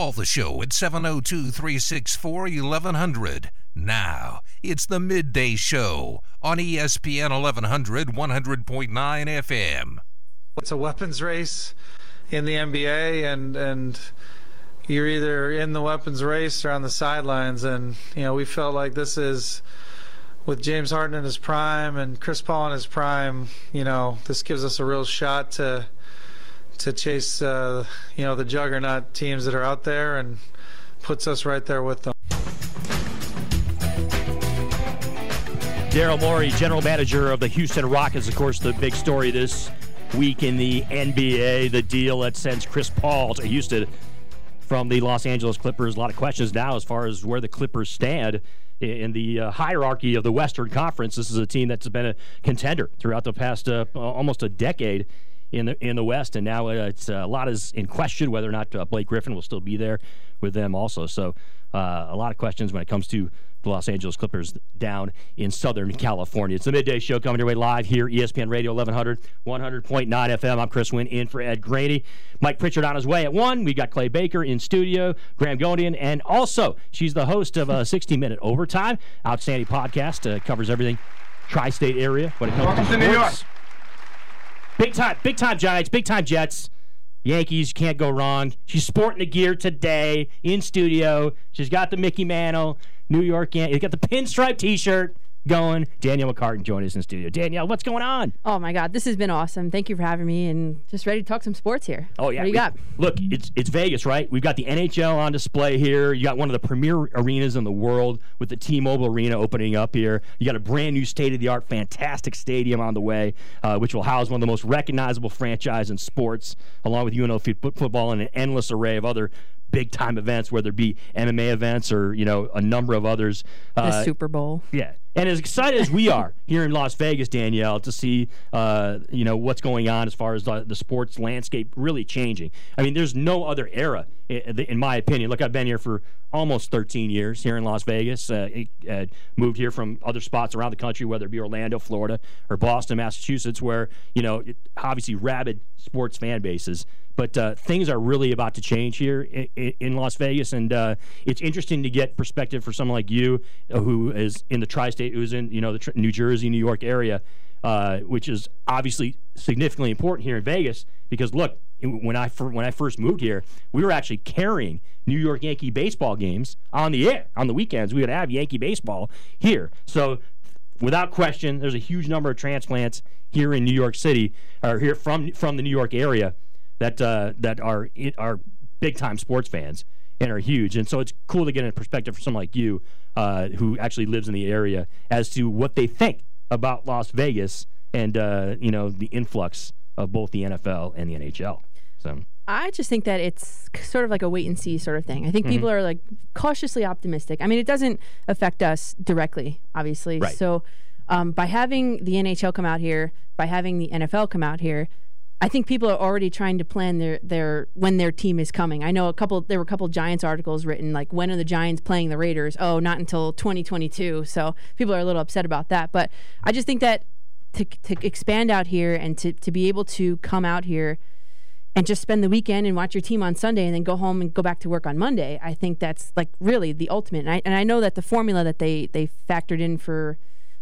Call the show at 702 364 1100. Now, it's the midday show on ESPN 1100 100.9 FM. It's a weapons race in the NBA, and, and you're either in the weapons race or on the sidelines. And, you know, we felt like this is with James Harden in his prime and Chris Paul in his prime, you know, this gives us a real shot to to chase, uh, you know, the juggernaut teams that are out there and puts us right there with them. Daryl Morey, general manager of the Houston Rockets, of course, the big story this week in the NBA, the deal that sends Chris Paul to Houston from the Los Angeles Clippers. A lot of questions now as far as where the Clippers stand in the uh, hierarchy of the Western Conference. This is a team that's been a contender throughout the past uh, almost a decade in the in the West, and now it's uh, a lot is in question whether or not uh, Blake Griffin will still be there with them also. So uh, a lot of questions when it comes to the Los Angeles Clippers down in Southern California. It's the midday show coming your way live here, ESPN Radio 1100, 100.9 FM. I'm Chris Winn in for Ed Graney. Mike Pritchard on his way at 1. We've got Clay Baker in studio, Graham Gonian, and also she's the host of a 60 Minute Overtime, outstanding podcast, uh, covers everything tri state area when it comes Welcome to, to New York. Big time, big time Giants, big time Jets. Yankees can't go wrong. She's sporting the gear today in studio. She's got the Mickey Mantle, New York Yankees. Got the pinstripe T-shirt going. Danielle McCartan joined us in studio. Danielle, what's going on? Oh my God, this has been awesome. Thank you for having me, and just ready to talk some sports here. Oh yeah, what do you we- got? Look, it's it's Vegas, right? We've got the NHL on display here. You got one of the premier arenas in the world with the T-Mobile Arena opening up here. You got a brand new state-of-the-art, fantastic stadium on the way, uh, which will house one of the most recognizable franchises in sports, along with UNO fo- football and an endless array of other big time events, whether it be MMA events or you know a number of others. The Uh, Super Bowl. yeah, and as excited as we are here in Las Vegas, Danielle, to see uh, you know what's going on as far as the, the sports landscape really changing. I mean, there's no other era, in my opinion. Look, I've been here for almost 13 years here in Las Vegas. Uh, uh, moved here from other spots around the country, whether it be Orlando, Florida, or Boston, Massachusetts, where you know it, obviously rabid sports fan bases. But uh, things are really about to change here in, in Las Vegas, and uh, it's interesting to get perspective for someone like you, uh, who is in the tri-state, who's in you know the New Jersey, New York area, uh, which is obviously significantly important here in Vegas. Because look, when I when I first moved here, we were actually carrying New York Yankee baseball games on the air on the weekends. We would have Yankee baseball here, so without question, there's a huge number of transplants here in New York City, or here from from the New York area, that uh, that are are big time sports fans and are huge. And so it's cool to get a perspective from someone like you, uh, who actually lives in the area, as to what they think about Las Vegas and uh, you know the influx of both the NFL and the NHL. So I just think that it's sort of like a wait and see sort of thing. I think Mm-hmm. people are like cautiously optimistic. I mean, it doesn't affect us directly, obviously. Right. So, um, by having the NHL come out here, by having the NFL come out here, I think people are already trying to plan their their when their team is coming. I know a couple there were a couple Giants articles written like when are the Giants playing the Raiders? Oh, not until 2022. So people are a little upset about that. But I just think that to to expand out here and to to be able to come out here and just spend the weekend and watch your team on Sunday and then go home and go back to work on Monday. I think that's like really the ultimate. And I, and I know that the formula that they they factored in for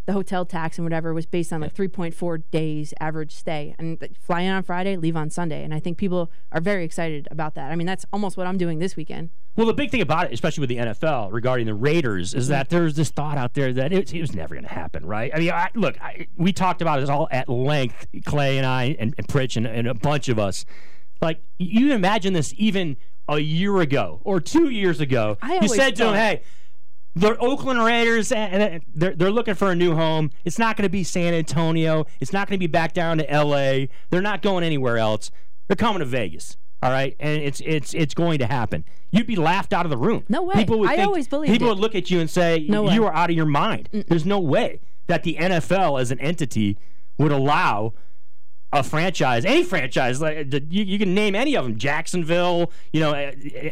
the hotel tax and whatever was based on like 3.4 days average stay and fly in on Friday, leave on Sunday. And I think people are very excited about that. I mean, that's almost what I'm doing this weekend. Well, the big thing about it, especially with the NFL regarding the Raiders, is mm-hmm. that there's this thought out there that it, it was never going to happen, right? I mean, I, look, I, we talked about this all at length, Clay and I, and, and Pritch, and, and a bunch of us. Like, you imagine this even a year ago or two years ago. I you said to them, thought- hey, the Oakland Raiders, and they're, they're looking for a new home. It's not going to be San Antonio. It's not going to be back down to L.A. They're not going anywhere else. They're coming to Vegas. All right, and it's it's it's going to happen. You'd be laughed out of the room. No way. People would I think- always believed People it. would look at you and say, No way. "You are out of your mind." There's no way that the NFL as an entity would allow a franchise, any franchise, like you, you can name any of them, Jacksonville, you know,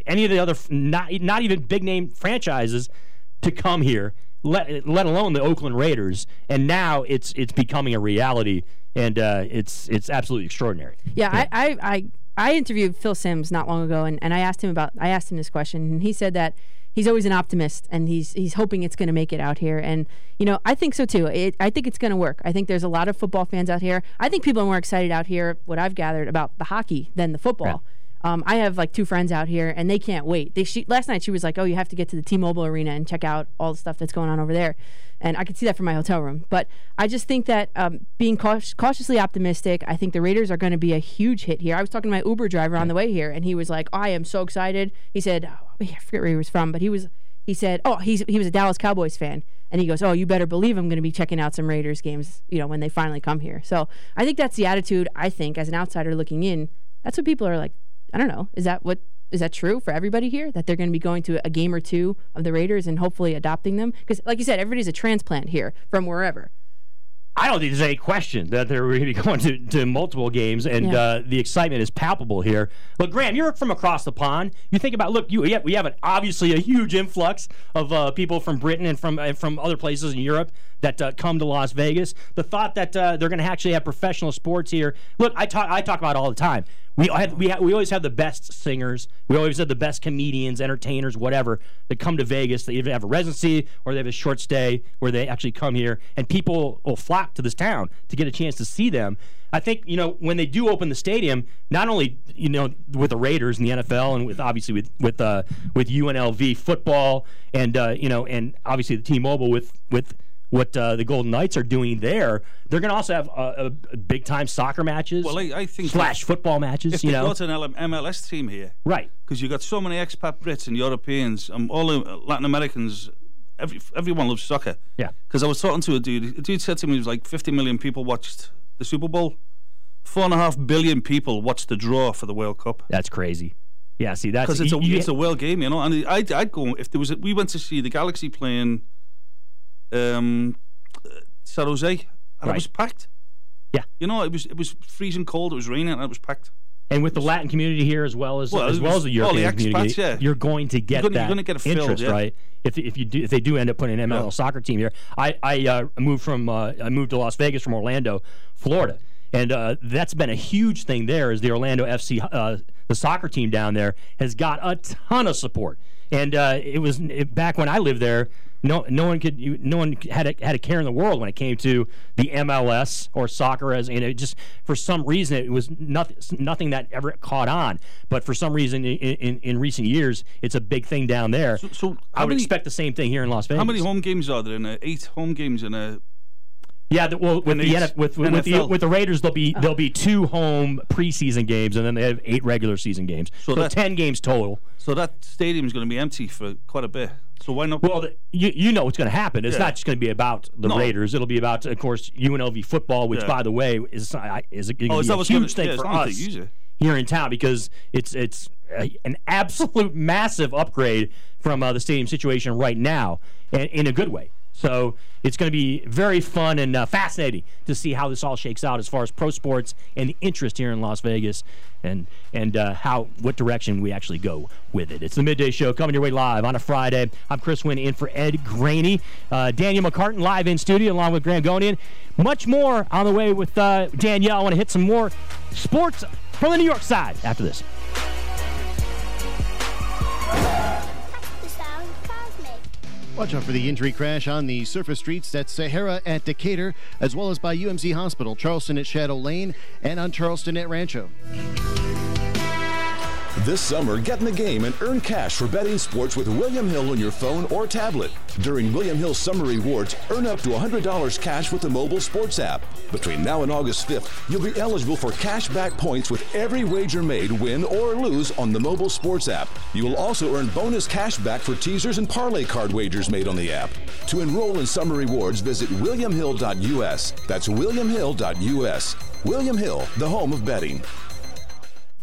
any of the other not not even big name franchises, to come here. Let, let alone the Oakland Raiders, and now it's it's becoming a reality, and uh, it's it's absolutely extraordinary. Yeah, I, I, I I interviewed Phil Simms not long ago, and, and I asked him about I asked him this question, and he said that he's always an optimist, and he's he's hoping it's going to make it out here. And you know, I think so too. It, I think it's going to work. I think there's a lot of football fans out here. I think people are more excited out here, what I've gathered about the hockey than the football. Yeah. Um, I have like two friends out here, and they can't wait. They she, last night she was like, "Oh, you have to get to the T-Mobile Arena and check out all the stuff that's going on over there," and I could see that from my hotel room. But I just think that um, being cautious, cautiously optimistic, I think the Raiders are going to be a huge hit here. I was talking to my Uber driver on the way here, and he was like, "I am so excited." He said, oh, "I forget where he was from, but he was." He said, "Oh, he's he was a Dallas Cowboys fan." And he goes, "Oh, you better believe I'm going to be checking out some Raiders games, you know, when they finally come here." So I think that's the attitude. I think as an outsider looking in, that's what people are like. I don't know. Is that what is that true for everybody here that they're going to be going to a game or two of the Raiders and hopefully adopting them? Because, like you said, everybody's a transplant here from wherever. I don't think there's any question that they're going to be going to, to multiple games, and Yeah. uh, the excitement is palpable here. Look, Graham, you're from across the pond. You think about look, you we have, we have an, obviously a huge influx of uh, people from Britain and from and from other places in Europe that uh, come to Las Vegas. The thought that uh, they're going to actually have professional sports here. Look, I talk I talk about it all the time. We have, we ha- we always have the best singers. We always have the best comedians, entertainers, whatever that come to Vegas. They either have a residency or they have a short stay where they actually come here, and people will flock to this town to get a chance to see them. I think you know when they do open the stadium, not only you know with the Raiders and the NFL, and with obviously with with uh, with UNLV football, and uh, you know, and obviously the T-Mobile with with what uh, the Golden Knights are doing there. They're going to also have uh, a big time soccer matches, Well, I, I think slash football matches. if You know, got an MLS team here, right? because you've got so many expat Brits and Europeans, and all the Latin Americans. Every, everyone loves soccer. Yeah. Because I was talking to a dude. A dude said to me, "It was like 50 million people watched the Super Bowl. Four and a half billion people watched the draw for the World Cup." That's crazy. Yeah, see that's Because it's a you- it's a world game, you know. And I'd I'd go if there was a, we went to see the Galaxy playing, um, San Jose, and Right. it was packed. Yeah. You know, it was it was freezing cold. It was raining, and it was packed. and with the Latin community here as well as Well, as well as the all the European community, expats, yeah. you're going to get You're gonna- that you're get filled, interest, yeah. right? If, if you do if they do end up putting an ML Yeah. soccer team here, I I uh, moved from uh, I moved to Las Vegas from Orlando, Florida, and uh, that's been a huge thing there. Is the Orlando FC uh, the soccer team down there has got a ton of support, and uh, it was it, back when I lived there. No, no one could. you- No one had a, had a care in the world when it came to the MLS or soccer. As you know. just for some reason it was nothing. Nothing that ever caught on. But for some reason in, in, in recent years, it's a big thing down there. So, so I would many, expect the same thing here in Las Vegas. how many home games are there in a eight home games in a Yeah, the, well, with And the NF, with with, with the with the Raiders, there'll be there'll be two home preseason games, and then they have eight regular season games. So, So that- ten games total. so that stadium's going to be empty for quite a bit. So why not? Well, the, you you know what's going to happen. It's Yeah. not just going to be about the No. Raiders. It'll be about, of course, UNLV football, which, Yeah. by the way, is uh, is, a, Oh, is be a huge gonna- thing yeah, for us here in town because it's it's a, an absolute massive upgrade from uh, the stadium situation right now, and in a good way. So it's going to be very fun and uh, fascinating to see how this all shakes out as far as pro sports and the interest here in Las Vegas, and and uh, how what direction we actually go with it. It's the midday show coming your way live on a Friday. I'm Chris Winn in for Ed Graney, uh, Danielle McCartan live in studio along with Graham Gonian. Much more on the way with uh, Danielle. I want to hit some more sports from the New York side after this. Watch out for the injury crash on the surface streets at Sahara at Decatur, as well as by UMC Hospital, Charleston at Shadow Lane, and on Charleston at Rancho. This summer, get in the game and earn cash for betting sports with William Hill on your phone or tablet. During William Hill Summer Rewards, earn up to $100 cash with the mobile sports app. Between now and August 5th, you'll be eligible for cash back points with every wager made, win or lose on the mobile sports app. You will also earn bonus cash back for teasers and parlay card wagers made on the app. To enroll in Summer Rewards, visit williamhill.us. That's williamhill.us. William Hill, the home of betting.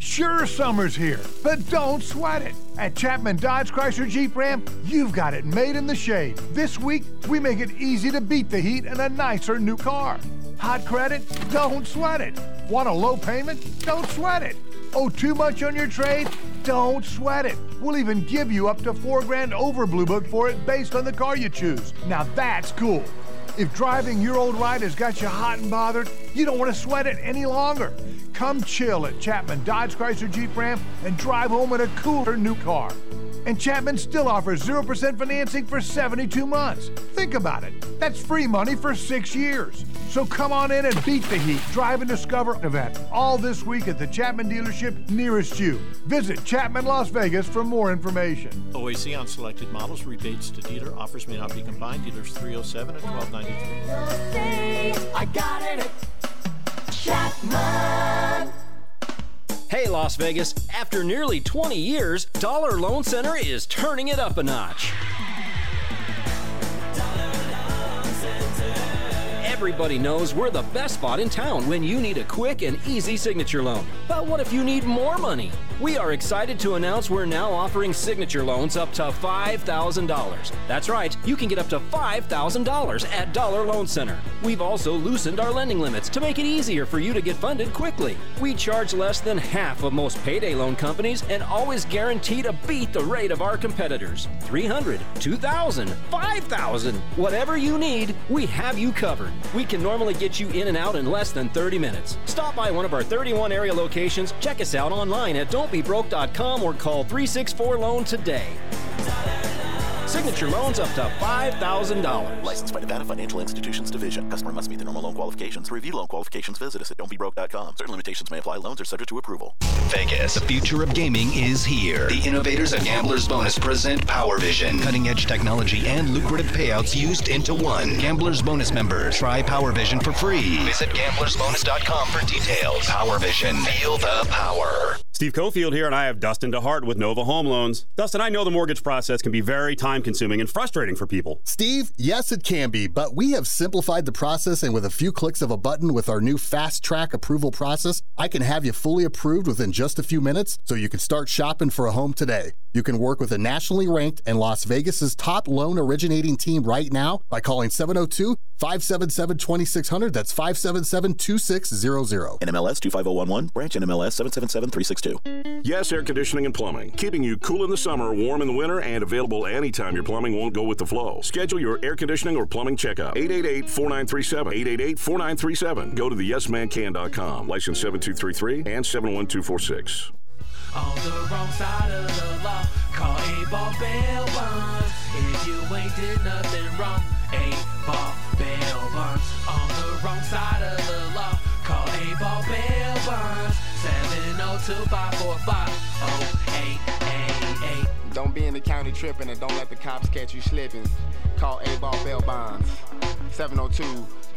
Sure, summer's here, but don't sweat it. At Chapman Dodge Chrysler Jeep Ram, you've got it made in the shade. This week, we make it easy to beat the heat in a nicer new car. Hot credit? Don't sweat it. Want a low payment? Don't sweat it. Owe too much on your trade? Don't sweat it. We'll even give you up to four grand over Blue Book for it based on the car you choose. Now that's cool. If driving your old ride has got you hot and bothered, you don't want to sweat it any longer. Come chill at Chapman Dodge Chrysler Jeep Ram and drive home in a cooler new car. And Chapman still offers 0% financing for 72 months. Think about it. That's free money for six years. So come on in and beat the heat. Drive and discover event all this week at the Chapman dealership nearest you. Visit Chapman Las Vegas for more information. OAC on selected models, rebates to dealer, offers may not be combined. Dealers 307 and 1293. Chapman. Hey, Las Vegas, after nearly 20 years, Dollar Loan Center is turning it up a notch. Everybody knows we're the best spot in town when you need a quick and easy signature loan. But what if you need more money? We are excited to announce we're now offering signature loans up to $5,000. That's right, you can get up to $5,000 at Dollar Loan Center. We've also loosened our lending limits to make it easier for you to get funded quickly. We charge less than half of most payday loan companies and always guarantee to beat the rate of our competitors. 300, 2,000, 5,000, whatever you need, we have you covered. We can normally get you in and out in less than 30 minutes. Stop by one of our 31 area locations, check us out online at don'tbebroke.com or call 364 Loan today. Signature loans up to $5,000. Licensed by Nevada Financial Institutions Division. Customer must meet the normal loan qualifications. To review loan qualifications, visit us at don'tbebroke.com. Certain limitations may apply. Loans are subject to approval. Vegas, the future of gaming is here. The innovators at Gamblers Bonus present Power Vision. Cutting edge technology and lucrative payouts used into one. Gamblers Bonus members, try Power Vision for free. Visit gamblersbonus.com for details. Power Vision, feel the power. Steve Cofield here, and I have Dustin DeHart with Nova Home Loans. Dustin, I know the mortgage process can be very time consuming and frustrating for people. Steve, yes, it can be, but we have simplified the process, and with a few clicks of a button with our new fast track approval process, I can have you fully approved within just a few minutes so you can start shopping for a home today. You can work with a nationally ranked and Las Vegas's top loan originating team right now by calling 702 577 2600. That's 577 2600. NMLS 25011, branch NMLS 777362. Yes, air conditioning and plumbing. Keeping you cool in the summer, warm in the winter, and available anytime your plumbing won't go with the flow. Schedule your air conditioning or plumbing checkup. 888 4937. 888 4937. Go to the yesmancan.com. License 7233 and 71246. On the wrong side of the law, call a ball bail bonds. If you ain't did nothing wrong, a ball bail bonds. On the wrong side of the law, call a ball bail bonds. 702-545-0888. Don't be in the county tripping and don't let the cops catch you slipping. Call A Ball Bail Bonds. 702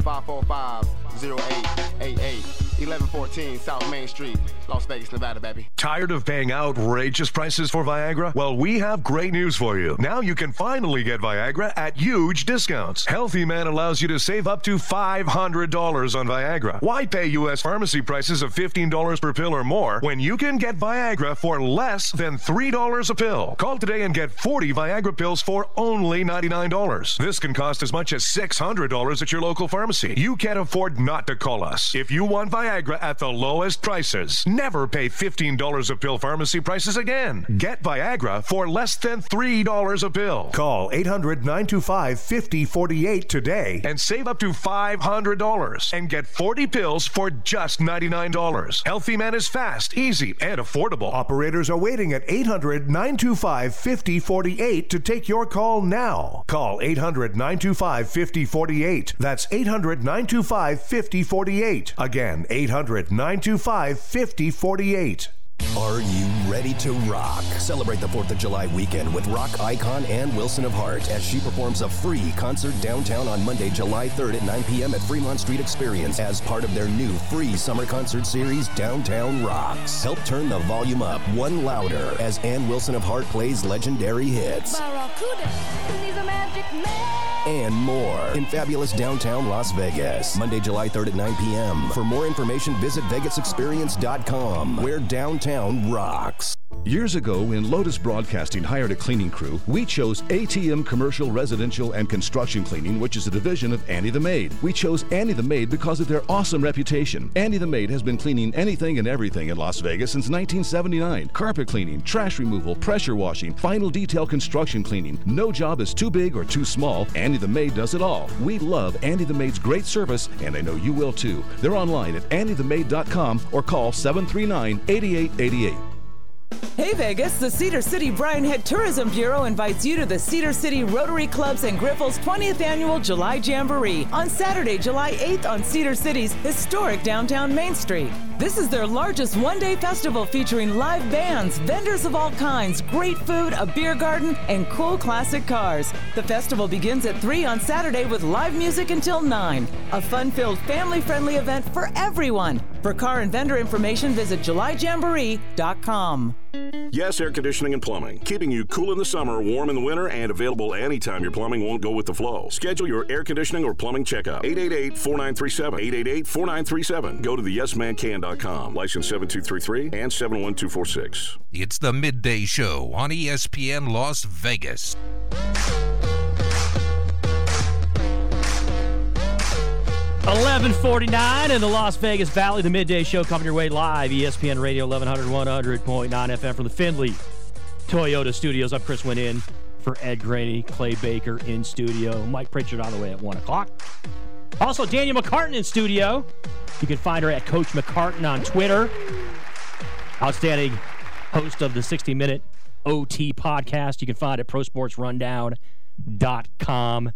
545 0888. 1114 South Main Street, Las Vegas, Nevada, baby. Tired of paying outrageous prices for Viagra? Well, we have great news for you. Now you can finally get Viagra at huge discounts. Healthy Man allows you to save up to $500 on Viagra. Why pay U.S. pharmacy prices of $15 per pill or more when you can get Viagra for less than $3 a pill? Call today and get 40 Viagra pills for only $99. This can cost as much as $600 at your local pharmacy. You can't afford not to call us. If you want Viagra at the lowest prices, never pay $15 a pill pharmacy prices again. Get Viagra for less than $3 a pill. Call 800 925 5048 today and save up to $500 and get 40 pills for just $99. Healthy Man is fast, easy, and affordable. Operators are waiting at 800 925 5048 to take your call now. Call 800 925 5048. That's 800 925 5048. Again, 800 925 5048. Are you ready to rock? Celebrate the 4th of July weekend with rock icon Ann Wilson of Heart as she performs a free concert downtown on Monday, July 3rd at 9 p.m. at Fremont Street Experience as part of their new free summer concert series, Downtown Rocks. Help turn the volume up one louder as Ann Wilson of Heart plays legendary hits he's a magic man. and more in fabulous downtown Las Vegas. Monday, July 3rd at 9 p.m. For more information, visit VegasExperience.com, where downtown rocks. Years ago, when Lotus Broadcasting hired a cleaning crew, we chose ATM Commercial, Residential, and Construction Cleaning, which is a division of Annie the Maid. We chose Annie the Maid because of their awesome reputation. Annie the Maid has been cleaning anything and everything in Las Vegas since 1979 carpet cleaning, trash removal, pressure washing, final detail construction cleaning. No job is too big or too small. Annie the Maid does it all. We love Annie the Maid's great service, and I know you will too. They're online at anniethemaid.com or call 739 8888. Hey Vegas, the Cedar City Brian Head Tourism Bureau invites you to the Cedar City Rotary Clubs and Griffles 20th Annual July Jamboree on Saturday, July 8th on Cedar City's historic downtown Main Street. This is their largest one day festival featuring live bands, vendors of all kinds, great food, a beer garden, and cool classic cars. The festival begins at 3 on Saturday with live music until 9. A fun filled, family friendly event for everyone. For car and vendor information, visit julyjamboree.com. Yes, air conditioning and plumbing. Keeping you cool in the summer, warm in the winter, and available anytime your plumbing won't go with the flow. Schedule your air conditioning or plumbing checkup. 888-4937. 888-4937. Go to the yesmancan.com. License 7233 and 71246. It's the midday show on ESPN Las Vegas. 1149 in the Las Vegas Valley, the midday show coming your way live, ESPN Radio 1100, 100.9 FM from the Findlay Toyota Studios. I'm Chris Winn in for Ed Graney, Clay Baker in studio, Mike Pritchard on the way at 1 o'clock. Also, Danielle McCartan in studio. You can find her at Coach McCartan on Twitter. Outstanding host of the 60 Minute OT podcast. You can find it at prosportsrundown.com.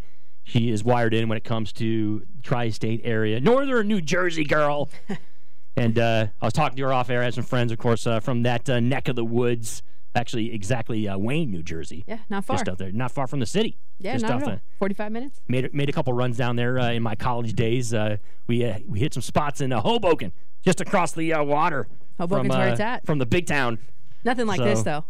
She is wired in when it comes to tri-state area, northern New Jersey girl. and uh, I was talking to her off air. I had some friends, of course, uh, from that uh, neck of the woods. Actually, exactly uh, Wayne, New Jersey. Yeah, not far. Just out there, not far from the city. Yeah, Just not off at all. 45 minutes. made made a couple runs down there uh, in my college days. Uh, we uh, we hit some spots in uh, Hoboken, just across the uh, water. Hoboken's from, where it's at. From the big town. Nothing like this, though.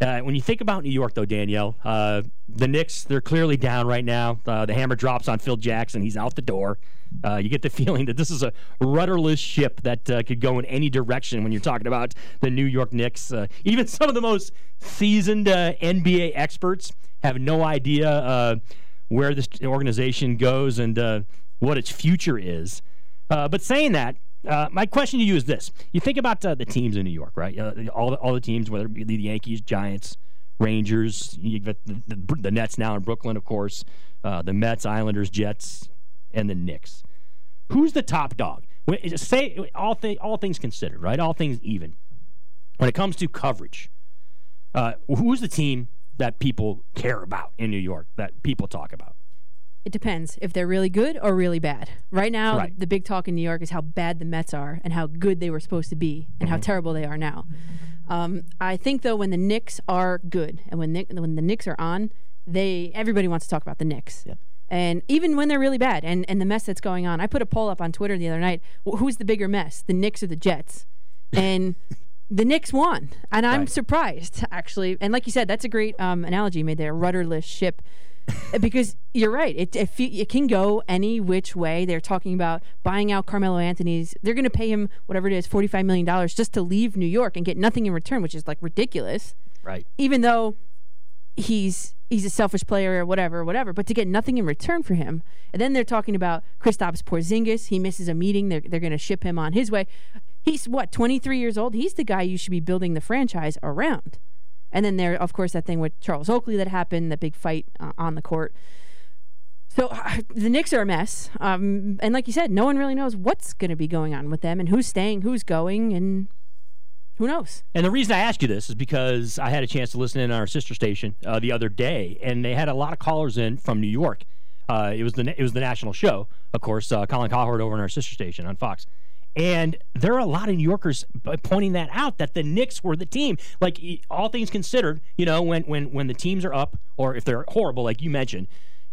Uh, when you think about New York, though, Danielle, uh, the Knicks, they're clearly down right now. Uh, the hammer drops on Phil Jackson. He's out the door. Uh, you get the feeling that this is a rudderless ship that uh, could go in any direction when you're talking about the New York Knicks. Uh, even some of the most seasoned NBA experts have no idea where this organization goes and what its future is. But saying that, uh, my question to you is this: You think about uh, the teams in New York, right? Uh, all the, all the teams, whether it be the Yankees, Giants, Rangers, the, the, the Nets now in Brooklyn, of course, uh, the Mets, Islanders, Jets, and the Knicks. Who's the top dog? When- Say all all things considered, right? All things even. When it comes to coverage, uh, who's the team that people care about in New York that people talk about? It depends if they're really good or really bad. Right now, Right. the big talk in New York is how bad the Mets are and how good they were supposed to be and how terrible they are now. Um, I think though, when the Knicks are good and when Nick, when the Knicks are on, they everybody wants to talk about the Knicks. And even when they're really bad and, and the mess that's going on, I put a poll up on Twitter the other night. wh- Who's the bigger mess, the Knicks or the Jets? And the Knicks won, and I'm Right. surprised actually. And like you said, that's a great um, analogy you made there. Rudderless ship, because you're right. It you, it can go any which way. They're talking about buying out Carmelo Anthony's. They're going to pay him whatever it is, forty five million dollars just to leave New York and get nothing in return, which is like ridiculous. Right. Even though he's he's a selfish player or whatever, whatever, but to get nothing in return for him. And then they're talking about Kristaps Porzingis. He misses a meeting. They're they're going to ship him on his way. He's what 23 years old. He's the guy you should be building the franchise around. And then there, of course, that thing with Charles Oakley that happened, that big fight uh, on the court. So uh, the Knicks are a mess, um, and like you said, no one really knows what's going to be going on with them and who's staying, who's going, and who knows. And the reason I ask you this is because I had a chance to listen in on our sister station uh, the other day, and they had a lot of callers in from New York. Uh, it was the it was the national show, of course. Uh, Colin Cowherd over on our sister station on Fox, and there are a lot of New Yorkers pointing that out that the Knicks were the team. Like all things considered, you know, when when when the teams are up or if they're horrible, like you mentioned.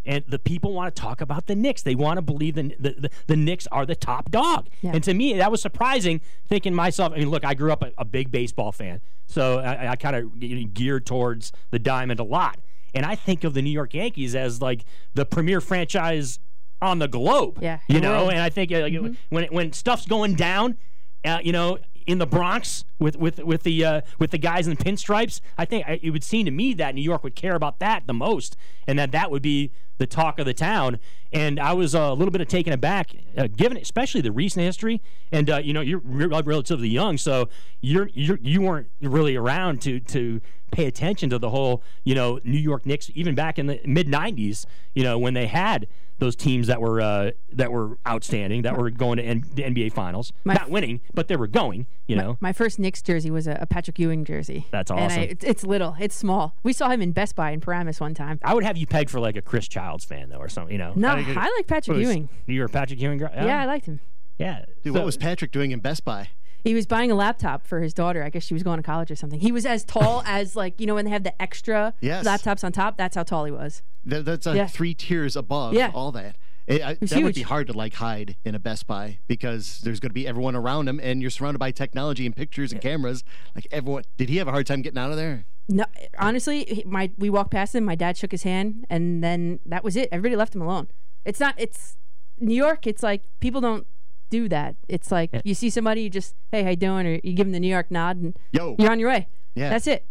And the people want to talk about the Knicks. They want to believe the, the, the, the Knicks are the top dog. Yeah. And to me, that was surprising. Thinking myself, I mean, look, I grew up a, a big baseball fan, so I, I kind of geared towards the diamond a lot. And I think of the New York Yankees as like the premier franchise on the globe. Yeah, you know. And I think uh, like, when when stuff's going down, uh, you know, in the Bronx with with with the uh, with the guys in the pinstripes. I think it would seem to me that New York would care about that the most, and that that would be the talk of the town. And I was uh, a little bit of taken aback, uh, given especially the recent history. And uh, you know, you're re- relatively young, so you're, you're you weren't really around to to pay attention to the whole you know New York Knicks even back in the mid '90s. You know when they had those teams that were uh, that were outstanding, that were going to N- the NBA Finals, My- not winning, but they were going. You know, My first Knicks jersey was a, a Patrick Ewing jersey. That's And I, awesome. it's, it's little, it's small. We saw him in Best Buy in Paramus one time. I would have you pegged for like a Chris Childs fan though, or something. You know, No, think it- I like Patrick was- Ewing. You were a Patrick Ewing guy. Yeah, I liked him. Yeah. Dude, what was Patrick doing in Best Buy? He was buying a laptop for his daughter. I guess she was going to college or something. He was as tall as like you know when they have the extra Yes. laptops on top. That's how tall he was. That, that's uh, Yeah. three tiers above Yeah. all that. It, I, that would be hard to like hide in a Best Buy because there's going to be everyone around him, and you're surrounded by technology and pictures and cameras. Like everyone, did he have a hard time getting out of there? No, honestly, my we walked past him. My dad shook his hand, and then that was it. Everybody left him alone. It's not. It's New York. It's like people don't do that. It's like you see somebody, you just hey, how you doing, or you give them the New York nod, and Yo. you're on your way. Yeah. that's it.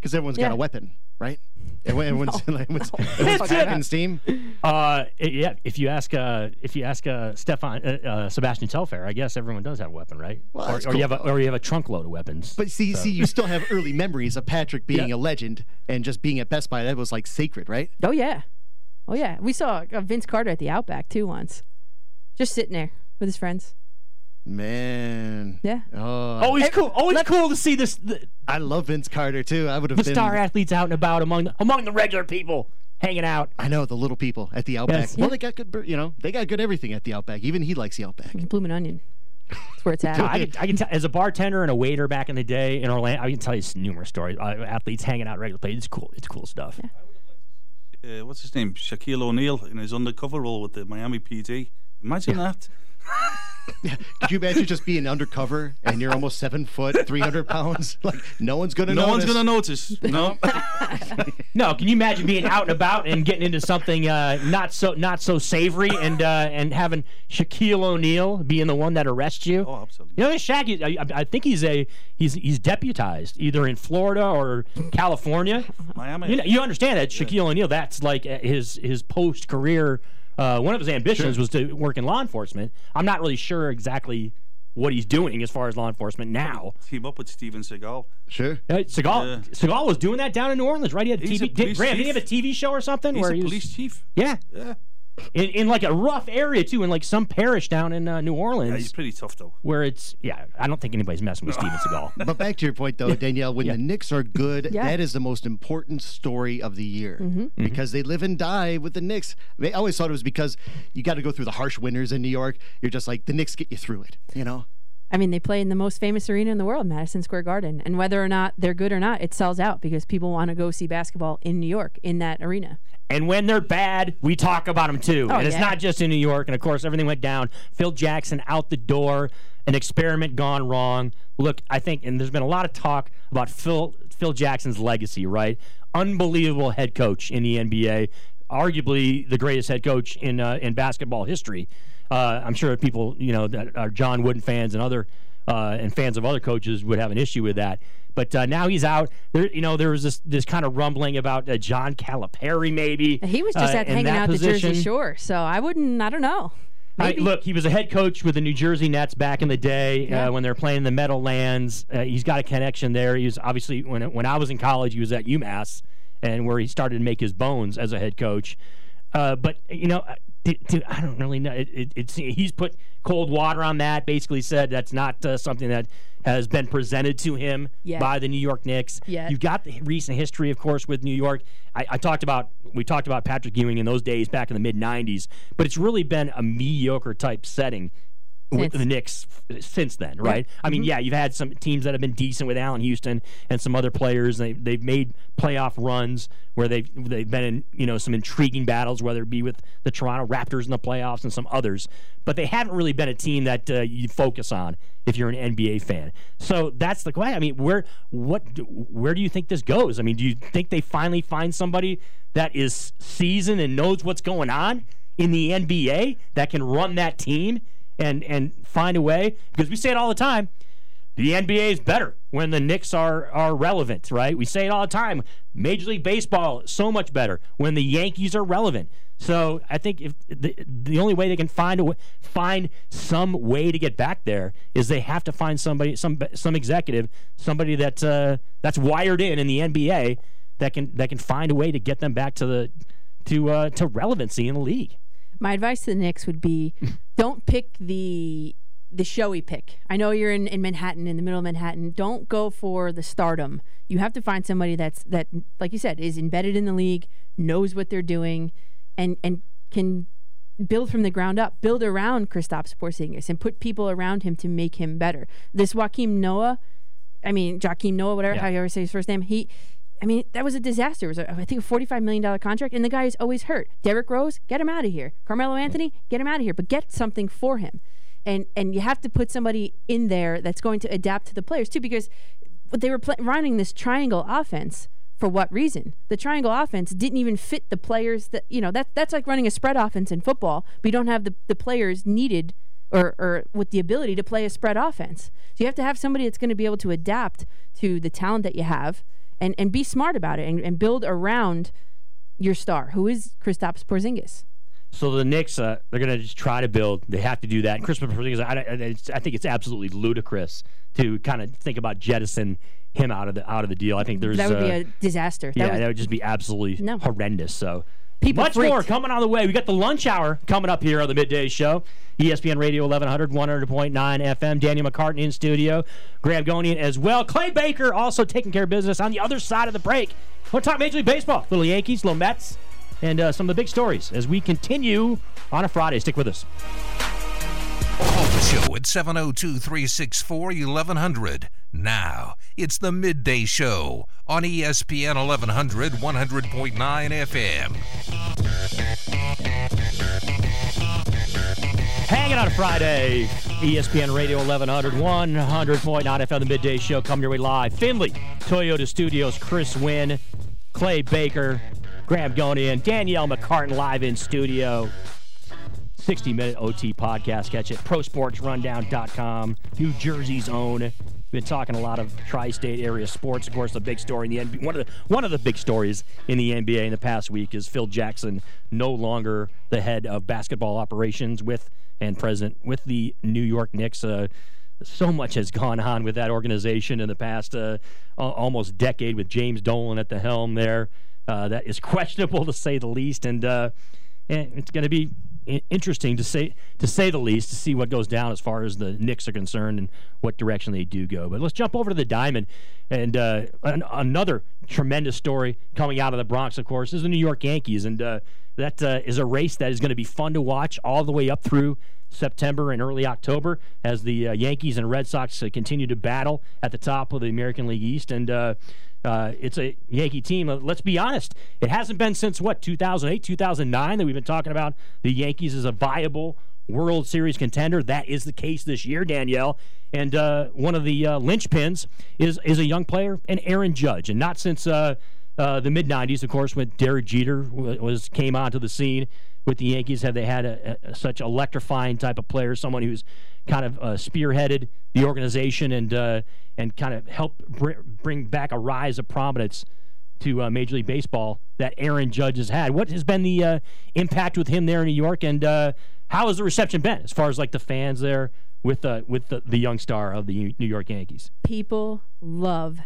Because everyone's Yeah. got a weapon, right? Everyone- Everyone's, everyone's, everyone's It's attacking it. Steam. Uh, it- yeah. If you ask, uh, if you ask uh, Stefan, uh, uh, Sebastian Telfair, I guess everyone does have a weapon, right? Well, or, that's or you have a, or you have a trunk load of weapons. But see, So- see, you still have early memories of Patrick being a legend and just being at Best Buy. That was like sacred, right? Oh yeah, oh yeah. We saw uh, Vince Carter at the Outback too once, just sitting there with his friends. Man. Yeah. Oh, Always cool. Always cool to see this. The, I love Vince Carter too. I would have the been. star athletes out and about among the, among the regular people hanging out. I know the little people at the Outback. Yes. Well, they got good. You know, they got good everything at the Outback. Even he likes the Outback. Bloomin' Onion. That's where it's at. I can, I can tell as a bartender and a waiter back in the day in Orlando. I can tell you numerous stories. Uh, athletes hanging out regularly. It's cool. It's cool stuff. Uh, what's his name? Shaquille O'Neal in his undercover role with the Miami PD. Imagine that. Could you imagine just being undercover and you're almost seven foot, three hundred pounds? Like no one's gonna. No notice. one's gonna notice. No. No, can you imagine being out and about and getting into something uh, not so not so savory and uh, and having Shaquille O'Neal being the one that arrests you? Oh, absolutely. You know, Shaq. I, I think he's a he's he's deputized either in Florida or California. Miami. You, know, you understand that Shaquille O'Neal. That's like uh, his his post career. Uh, one of his ambitions Sure. was to work in law enforcement. I'm not really sure exactly what he's doing as far as law enforcement now. Team up with Steven Seagal. Sure. Uh, Seagal, Yeah. Seagal was doing that down in New Orleans, right? He had a He's a TV. Did, Graham, did he have a TV show or something? He's where a he was- police chief. Yeah, Yeah. In, in like a rough area too, in like some parish down in uh, New Orleans, Yeah, he's pretty tough though. where it's yeah. I don't think anybody's messing with Steven Seagal. But back to your point, though, Danielle, when the Knicks are good, Yeah. that is the most important story of the year Mhm. because they live and die with the Knicks. I always thought it was because you got to go through the harsh winters in New York. You're just like the Knicks get you through it, you know. I mean, they play in the most famous arena in the world, Madison Square Garden, and whether or not they're good or not, it sells out because people want to go see basketball in New York in that arena. And when they're bad, we talk about them too. Oh, and it's yeah. not just in New York. And of course, everything went down. Phil Jackson out the door, an experiment gone wrong. Look, I think, and there's been a lot of talk about Phil Phil Jackson's legacy. Right, unbelievable head coach in the NBA, arguably the greatest head coach in uh, in basketball history. Uh, I'm sure people, you know, that are John Wooden fans and other uh, and fans of other coaches would have an issue with that. But uh, now he's out. There, you know, there was this this kind of rumbling about uh, John Calipari, maybe. He was just uh, at hanging that out the. Jersey Shore, so I wouldn't. I don't know. I- look, he was a head coach with the New Jersey Nets back in the day Yeah. uh, when they were playing the Meadowlands. Uh, he's got a connection there. He was obviously when when I was in college, he was at UMass, and where he started to make his bones as a head coach. Uh, but you know, d- d- I don't really know. It, it, it's he's put cold water on that. Basically, said that's not uh, something that has been presented to him Yet. by the New York Knicks. Yet. You've got the recent history, of course, with New York. I, I talked about we talked about Patrick Ewing in those days back in the mid '90s, but it's really been a mediocre type setting with the Knicks since then, right? I mean, yeah, you've had some teams that have been decent with Allan Houston and some other players. They they've made playoff runs where they've they've been in you know some intriguing battles, whether it be with the Toronto Raptors in the playoffs and some others. But they haven't really been a team that uh, you focus on if you're an NBA fan. So that's the question. I mean, where what where do you think this goes? I mean, do you think they finally find somebody that is seasoned and knows what's going on in the NBA that can run that team? And and find a way because we say it all the time. the NBA is better when the Knicks are are relevant, right? We say it all the time. Major League Baseball so much better when the Yankees are relevant. So I think if the, the only way they can find find some way to get back there is they have to find somebody, some some executive, somebody that uh, that's wired in in the NBA that can that can find a way to get them back to the to uh, to relevancy in the league. My advice to the Knicks would be don't pick the the showy pick. I know you're in, in Manhattan, in the middle of Manhattan. Don't go for the stardom. You have to find somebody that's that, like you said, is embedded in the league, knows what they're doing, and and can build from the ground up, build around Kristaps Porzingis, and put people around him to make him better. This Joakim Noah, I mean Joakim Noah, whatever Yeah. how you ever say his first name, he. I mean, that was a disaster. It was, a, I think, a $45 million contract, and the guy is always hurt. Derrick Rose, get him out of here. Carmelo Anthony, get him out of here, but get something for him. And and you have to put somebody in there that's going to adapt to the players, too, because they were pl- running this triangle offense for what reason? The triangle offense didn't even fit the players that, you know, that, that's like running a spread offense in football, but you don't have the, the players needed or, or with the ability to play a spread offense. So you have to have somebody that's going to be able to adapt to the talent that you have and, and be smart about it and, and build around your star, who is Kristaps Porzingis. So the Knicks, uh, they're going to just try to build. They have to do that. And Christopher Porzingis, I, I, it's- I think it's absolutely ludicrous to kind of think about jettison him out of the out of the deal. I think there's that would be uh, a disaster. That yeah, was- that would just be absolutely No. horrendous. So People much freaked. more coming on the way. We got the lunch hour coming up here on the midday show. ESPN Radio 1100, 100.9 FM. Danielle McCartan in studio. Graham Gonian as well. Clay Baker also taking care of business on the other side of the break. We'll talk Major League Baseball. Little Yankees, little Mets, and uh, some of the big stories as we continue on a Friday. Stick with us. Show at 702 364 1100. Now, it's the midday show on ESPN 1100 100.9 FM. Hanging on a Friday, ESPN Radio 1100, 100.9 FM, the midday show coming your way live. Findlay, Toyota Studios, Chris Winn, Clay Baker, Graham Gonian, Danielle McCartan live in studio. 60 minute OT podcast. Catch it. ProSportsRundown.com. New Jersey's own. Been talking a lot of tri-state area sports. Of course, the big story in the NBA. One of the one of the big stories in the NBA in the past week is Phil Jackson no longer the head of basketball operations with and president with the New York Knicks. Uh, so much has gone on with that organization in the past uh, almost decade with James Dolan at the helm there. Uh, that is questionable to say the least, and uh, and it's going to be interesting to say to say the least to see what goes down as far as the Knicks are concerned and what direction they do go. But let's jump over to the Diamond and uh, an, another tremendous story coming out of the Bronx. Of course, is the New York Yankees, and uh, that uh, is a race that is going to be fun to watch all the way up through. September and early October as the uh, Yankees and Red Sox uh, continue to battle at the top of the American League East. And uh, uh, it's a Yankee team. Uh, let's be honest, it hasn't been since what 2008, 2009 that we've been talking about the Yankees as a viable World Series contender. That is the case this year, Danielle. And uh, one of the uh, linchpins is is a young player, and Aaron Judge, and not since uh, uh, the mid '90s, of course, when Derek Jeter was came onto the scene with the Yankees. Have they had a, a, such electrifying type of player, someone who's kind of uh, spearheaded the organization and uh, and kind of helped br- bring back a rise of prominence to uh, Major League Baseball that Aaron Judge has had. What has been the uh, impact with him there in New York, and uh, how has the reception been as far as like the fans there with uh, with the, the young star of the New York Yankees? People love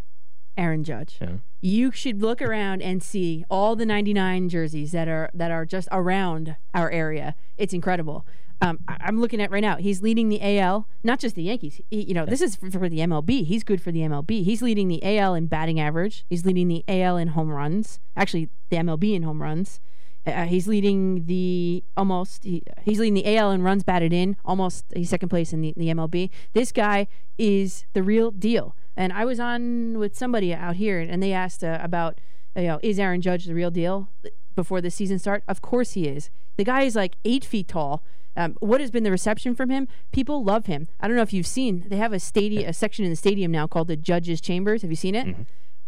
Aaron Judge. Yeah. You should look around and see all the 99 jerseys that are that are just around our area. It's incredible. Um, I- I'm looking at right now. He's leading the AL, not just the Yankees. He- you know, this is for, for the MLB. He's good for the MLB. He's leading the AL in batting average. He's leading the AL in home runs. Actually, the MLB in home runs. Uh, he's leading the almost. He, he's leading the AL in runs batted in. Almost, he's second place in the, the MLB. This guy is the real deal. And I was on with somebody out here, and they asked uh, about, you know, is Aaron Judge the real deal before the season start? Of course he is. The guy is like eight feet tall. Um, what has been the reception from him? People love him. I don't know if you've seen. They have a stadium, a section in the stadium now called the Judges Chambers. Have you seen it?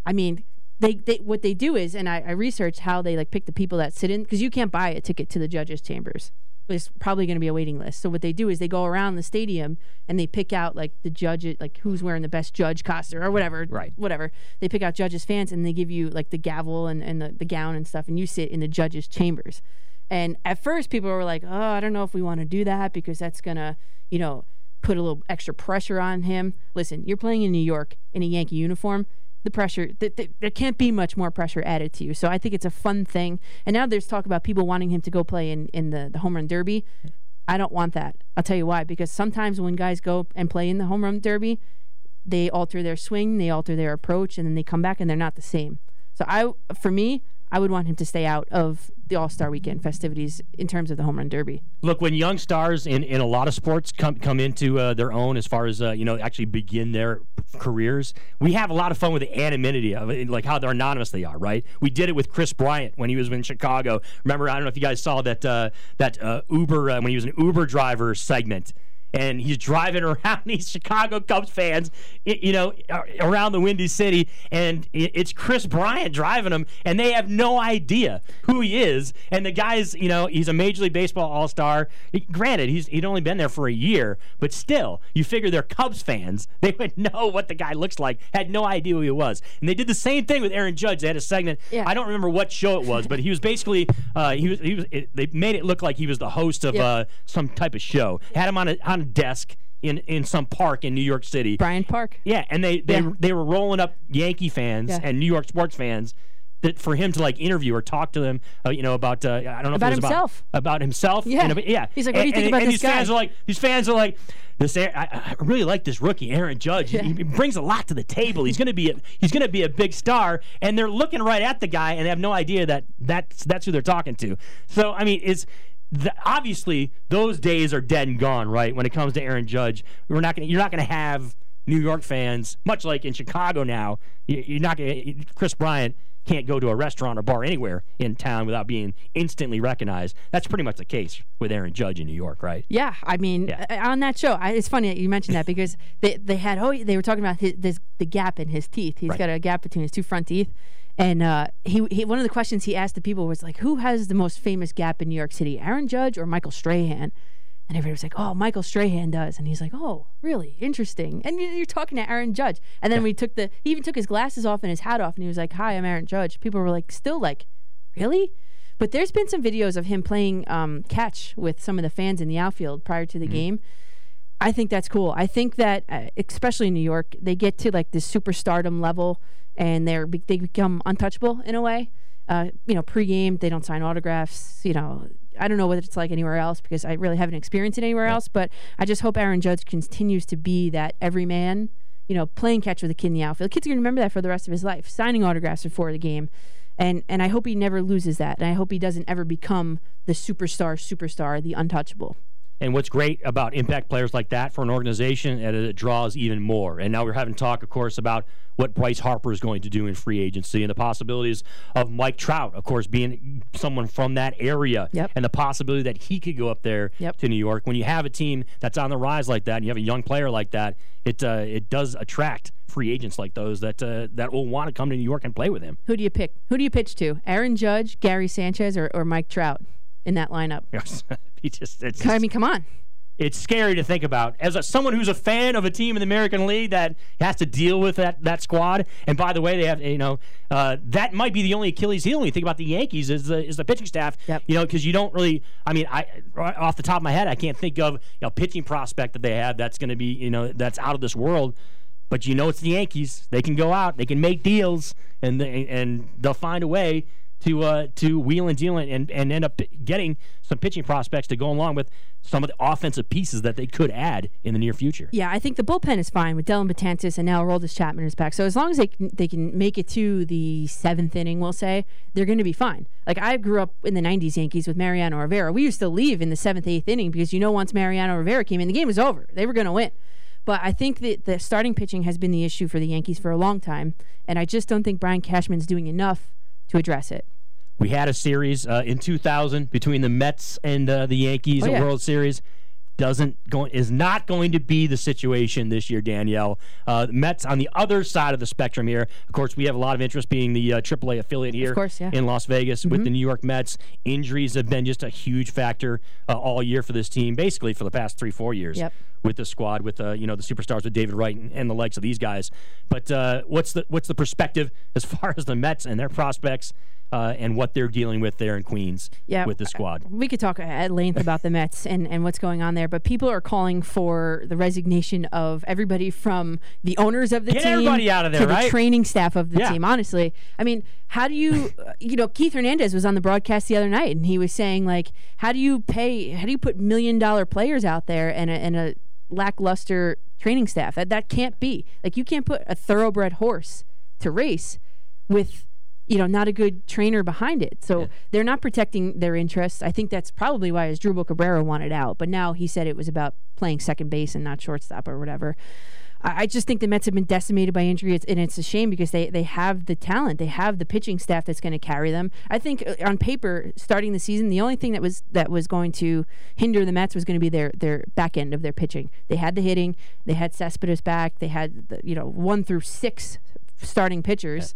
I mean, they, they what they do is, and I, I researched how they like pick the people that sit in because you can't buy a ticket to the Judges Chambers. There's probably going to be a waiting list. So what they do is they go around the stadium and they pick out like the judge, like who's wearing the best judge costume or whatever, right? Whatever. They pick out judges' fans and they give you like the gavel and, and the, the gown and stuff, and you sit in the judges' chambers. And at first, people were like, "Oh, I don't know if we want to do that because that's gonna, you know, put a little extra pressure on him." Listen, you're playing in New York in a Yankee uniform. The pressure, th- th- there can't be much more pressure added to you. So I think it's a fun thing. And now there's talk about people wanting him to go play in, in the, the home run derby. I don't want that. I'll tell you why. Because sometimes when guys go and play in the home run derby, they alter their swing, they alter their approach, and then they come back and they're not the same. So I, for me, I would want him to stay out of the All Star Weekend festivities in terms of the home run derby. Look, when young stars in, in a lot of sports come come into uh, their own as far as uh, you know actually begin their careers, we have a lot of fun with the anonymity of it, like how they're anonymous they are, right? We did it with Kris Bryant when he was in Chicago. Remember, I don't know if you guys saw that uh, that uh, Uber uh, when he was an Uber driver segment and he's driving around these Chicago Cubs fans, you know, around the Windy City, and it's Kris Bryant driving them, and they have no idea who he is. And the guy's, you know, he's a Major League Baseball All Star. Granted, he's he'd only been there for a year, but still, you figure they're Cubs fans. They would know what the guy looks like. Had no idea who he was. And they did the same thing with Aaron Judge. They had a segment. Yeah. I don't remember what show it was, but he was basically uh, he was he was. It, they made it look like he was the host of Yeah. uh, some type of show. Had him on a on a desk in in some park in New York City. Bryant Park. Yeah, and they they they were rolling up Yankee fans Yeah. and New York sports fans. That for him to like interview or talk to them, uh, you know, about uh, I don't know if About it was himself. about about himself. Yeah. and yeah. He's like, "What do you think and- about and this these fans are like, these fans are like, this. I, I really like this rookie, Aaron Judge. He- He, brings a lot to the table. He's gonna be a, he's gonna be a big star, and they're looking right at the guy and they have no idea that that's that's who they're talking to. So I mean, it's the, obviously those days are dead and gone, right? When it comes to Aaron Judge, we're not gonna, you're not going to have New York fans, much like in Chicago now. you- You're not going. Kris Bryant can't go to a restaurant or bar anywhere in town without being instantly recognized. That's pretty much the case with Aaron Judge in New York, right? Yeah, I mean, uh, on that show, I, it's funny that you mentioned that because they they had oh they were talking about his this, the gap in his teeth. He's Right. got a gap between his two front teeth, and uh, he, he one of the questions he asked the people was like, who has the most famous gap in New York City, Aaron Judge or Michael Strahan? And everybody was like, "Oh, Michael Strahan does," and he's like, "Oh, really? Interesting." And you- you're talking to Aaron Judge, and then we took the he even took his glasses off and his hat off, and he was like, "Hi, I'm Aaron Judge." People were like, still like, "Really?" But there's been some videos of him playing um, catch with some of the fans in the outfield prior to the game. I think that's cool. I think that, uh, especially in New York, they get to like this superstardom level, and they're they become untouchable in a way. Uh, you know, pregame they don't sign autographs. You know, I don't know what it's like anywhere else because I really haven't experienced it anywhere else. But I just hope Aaron Judge continues to be that everyman. You know, playing catch with a kid in the outfield. Kid's are gonna remember that for the rest of his life. Signing autographs before the game, and and I hope he never loses that. And I hope he doesn't ever become the superstar, superstar, the untouchable. And what's great about impact players like that for an organization is that it draws even more. And now we're having talk, of course, about what Bryce Harper is going to do in free agency and the possibilities of Mike Trout, of course, being someone from that area, and the possibility that he could go up there to New York. When you have a team that's on the rise like that, and you have a young player like that, it uh, it does attract free agents like those that uh, that will want to come to New York and play with him. Who do you pick? Who do you pitch to? Aaron Judge, Gary Sanchez, or, or Mike Trout in that lineup? Yes, he just it's I mean, come on. it's scary to think about as a, someone who's a fan of a team in the American League that has to deal with that that squad. And by the way, they have you know uh, that might be the only Achilles heel when you think about the Yankees is the is the pitching staff. You know because you don't really. I mean, I right off the top of my head, I can't think of you know pitching prospect that they have that's going to be you know that's out of this world. But you know it's the Yankees. They can go out, they can make deals, and they, and they'll find a way to uh, to wheel and deal and, and end up getting some pitching prospects to go along with some of the offensive pieces that they could add in the near future. Yeah, I think the bullpen is fine with Dellin Betances and now Aroldis Chapman is back. So as long as they can, they can make it to the seventh inning, we'll say they're going to be fine. Like I grew up in the '90s Yankees with Mariano Rivera. We used to leave in the seventh, eighth inning because you know once Mariano Rivera came in, the game was over. They were going to win. But I think that the starting pitching has been the issue for the Yankees for a long time, and I just don't think Brian Cashman's doing enough to address it. We had a series uh, in 2000 between the Mets and uh, the Yankees, Oh, a. World Series. doesn't going is not going to be the situation this year, Danielle. Uh, the Mets on the other side of the spectrum here. Of course, we have a lot of interest being the uh, AAA affiliate here course, yeah. in Las Vegas with Mhm. the New York Mets. Injuries have been just a huge factor uh, all year for this team, basically for the past three, four years Yep. with the squad, with uh, you know the superstars with David Wright and, and the likes of these guys. But uh, what's the what's the perspective as far as the Mets and their prospects uh, and what they're dealing with there in Queens Yeah, with the squad? We could talk at length about the Mets and, and what's going on there, but people are calling for the resignation of everybody from the owners of the Get team everybody out of there, to the training staff of the Yeah. team. Honestly, I mean, how do you, uh, you know, Keith Hernandez was on the broadcast the other night, and he was saying like, how do you pay, how do you put million dollar players out there and a, and a lackluster training staff? That that can't be. Like, you can't put a thoroughbred horse to race with you know, not a good trainer behind it. So they're not protecting their interests. I think that's probably why Asdrubal Cabrera wanted out. But now he said it was about playing second base and not shortstop or whatever. I I just think the Mets have been decimated by injury, it's, and it's a shame because they, they have the talent, they have the pitching staff that's going to carry them. I think uh, on paper, starting the season, the only thing that was that was going to hinder the Mets was going to be their their back end of their pitching. They had the hitting, they had Cespedes back, they had the, you know one through six starting pitchers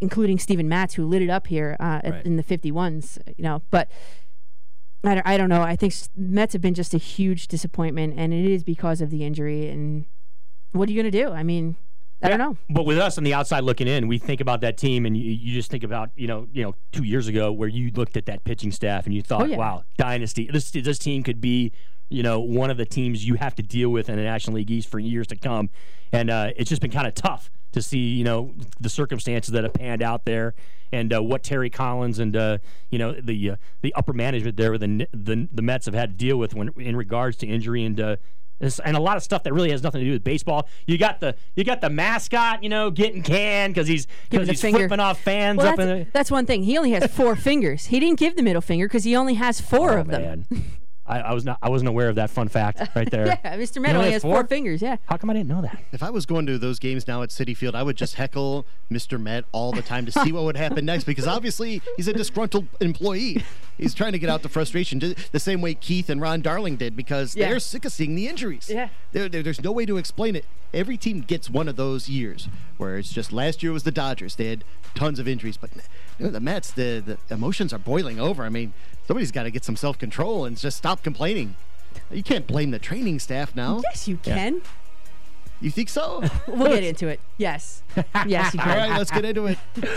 including Steven Matz, who lit it up here uh, Right. in the 51s, you know. But I don't, I don't know. I think Mets have been just a huge disappointment, and it is because of the injury. And what are you going to do? I mean, I don't know. But with us on the outside looking in, we think about that team, and you, you just think about you know you know two years ago where you looked at that pitching staff and you thought, Oh, yeah. wow, dynasty. This this team could be you know one of the teams you have to deal with in the National League East for years to come, and uh, it's just been kind of tough to see you know the circumstances that have panned out there and uh, what Terry Collins and uh, you know the uh, the upper management there with the, the the Mets have had to deal with when in regards to injury and. Uh, and a lot of stuff that really has nothing to do with baseball. You got the you got the mascot, you know, getting canned because he's because he's finger. flipping off fans Well, up in that's, the. that's one thing. He only has four fingers. He didn't give the middle finger because he only has four Oh, of them. man. I, I was not I wasn't aware of that fun fact right there. Yeah, Mr. He Met only has four? four? fingers. Yeah. How come I didn't know that? If I was going to those games now at Citi Field, I would just heckle Mr. Met all the time to see what would happen next because obviously he's a disgruntled employee. He's trying to get out the frustration the same way Keith and Ron Darling did because Yeah. they're sick of seeing the injuries. Yeah. There, there- there's no way to explain it. Every team gets one of those years where it's just last year was the Dodgers. They had tons of injuries, but you know, the Mets, the, the emotions are boiling over. I mean, somebody's got to get some self control and just stop complaining. You can't blame the training staff now. Yes, you can. You think so? We'll get into it. Yes. Yes, you can. right, let's get into it.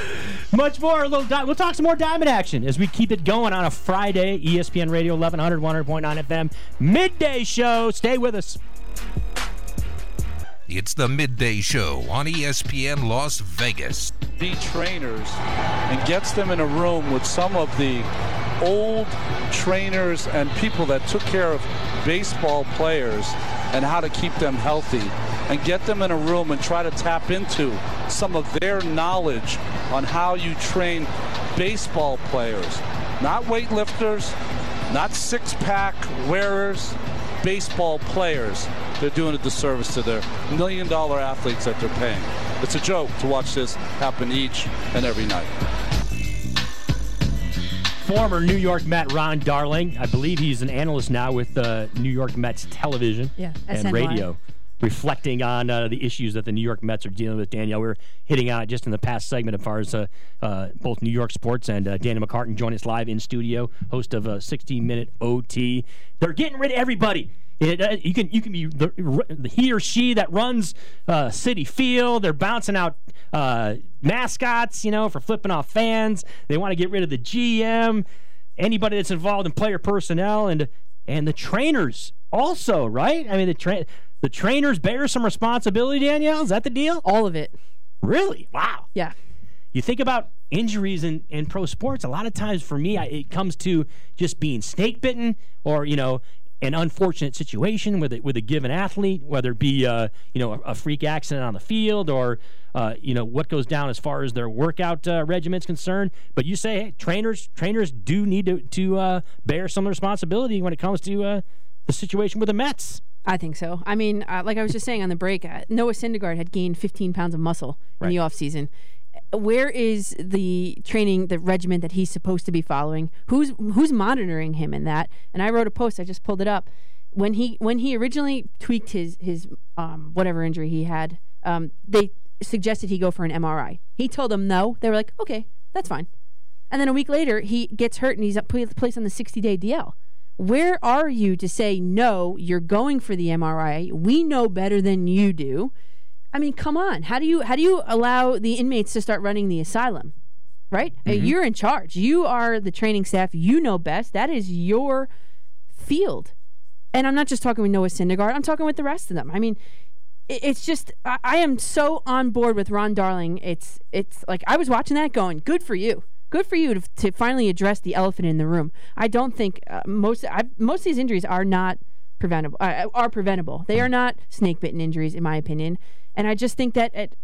Much more. A little. Di- we'll talk some more diamond action as we keep it going on a Friday. ESPN Radio 1100 100.9 FM midday show. Stay with us. It's the midday show on ESPN Las Vegas. the trainers and gets them in a room with some of the old trainers and people that took care of baseball players and how to keep them healthy and get them in a room and try to tap into some of their knowledge on how you train baseball players. Not weightlifters not six-pack wearers baseball players. They're doing a disservice to their million dollar athletes that they're paying. It's a joke to watch this happen each and every night Former New York Met Ron Darling. I believe he's an analyst now with uh, New York Mets television Yeah, and SNY. radio, reflecting on uh, the issues that the New York Mets are dealing with. Danielle, we were hitting on it just in the past segment as far as uh, uh, both New York sports and uh, Danielle McCartan join us live in studio, host of a 60 minute OT. They're getting rid of everybody. It, uh, you can you can be the, the he or she that runs uh, Citi Field. They're bouncing out uh, mascots, you know, for flipping off fans. They want to get rid of the GM, anybody that's involved in player personnel, and and the trainers also, right? I mean, the tra- the trainers bear some responsibility. Danielle, is that the deal? All of it. Really? Wow. Yeah. You think about injuries in, in pro sports. A lot of times, for me, I, it comes to just being snake bitten, or you know, an unfortunate situation with a, with a given athlete, whether it be uh, you know a, a freak accident on the field or uh, you know what goes down as far as their workout uh, regimen's concerned. But you say hey, trainers trainers do need to to uh, bear some responsibility when it comes to uh, the situation with the Mets. I think so. I mean, uh, like I was just saying on the break, uh, Noah Syndergaard had gained 15 pounds of muscle in the offseason. Where is the training, the regimen that he's supposed to be following? Who's who's monitoring him in that? And I wrote a post. I just pulled it up. when he when he originally tweaked his his um, whatever injury he had, um, they suggested he go for an MRI. He told them no. They were like, okay, that's fine. And then a week later, he gets hurt and he's placed on the 60 day DL. Where are you to say no? You're going for the MRI. We know better than you do. I mean, come on. How do you how do you allow the inmates to start running the asylum? Right? Uh, Mm-hmm. You're in charge. You are the training staff. You know best. That is your field. And I'm not just talking with Noah Syndergaard. I'm talking with the rest of them. I mean, it's just I, I am so on board with Ron Darling. It's it's like I was watching that going, good for you. Good for you to, to finally address the elephant in the room. I don't think uh, most I, most of these injuries are not preventable. Uh, are preventable. They are not snake bitten injuries, in my opinion. And I just think that it,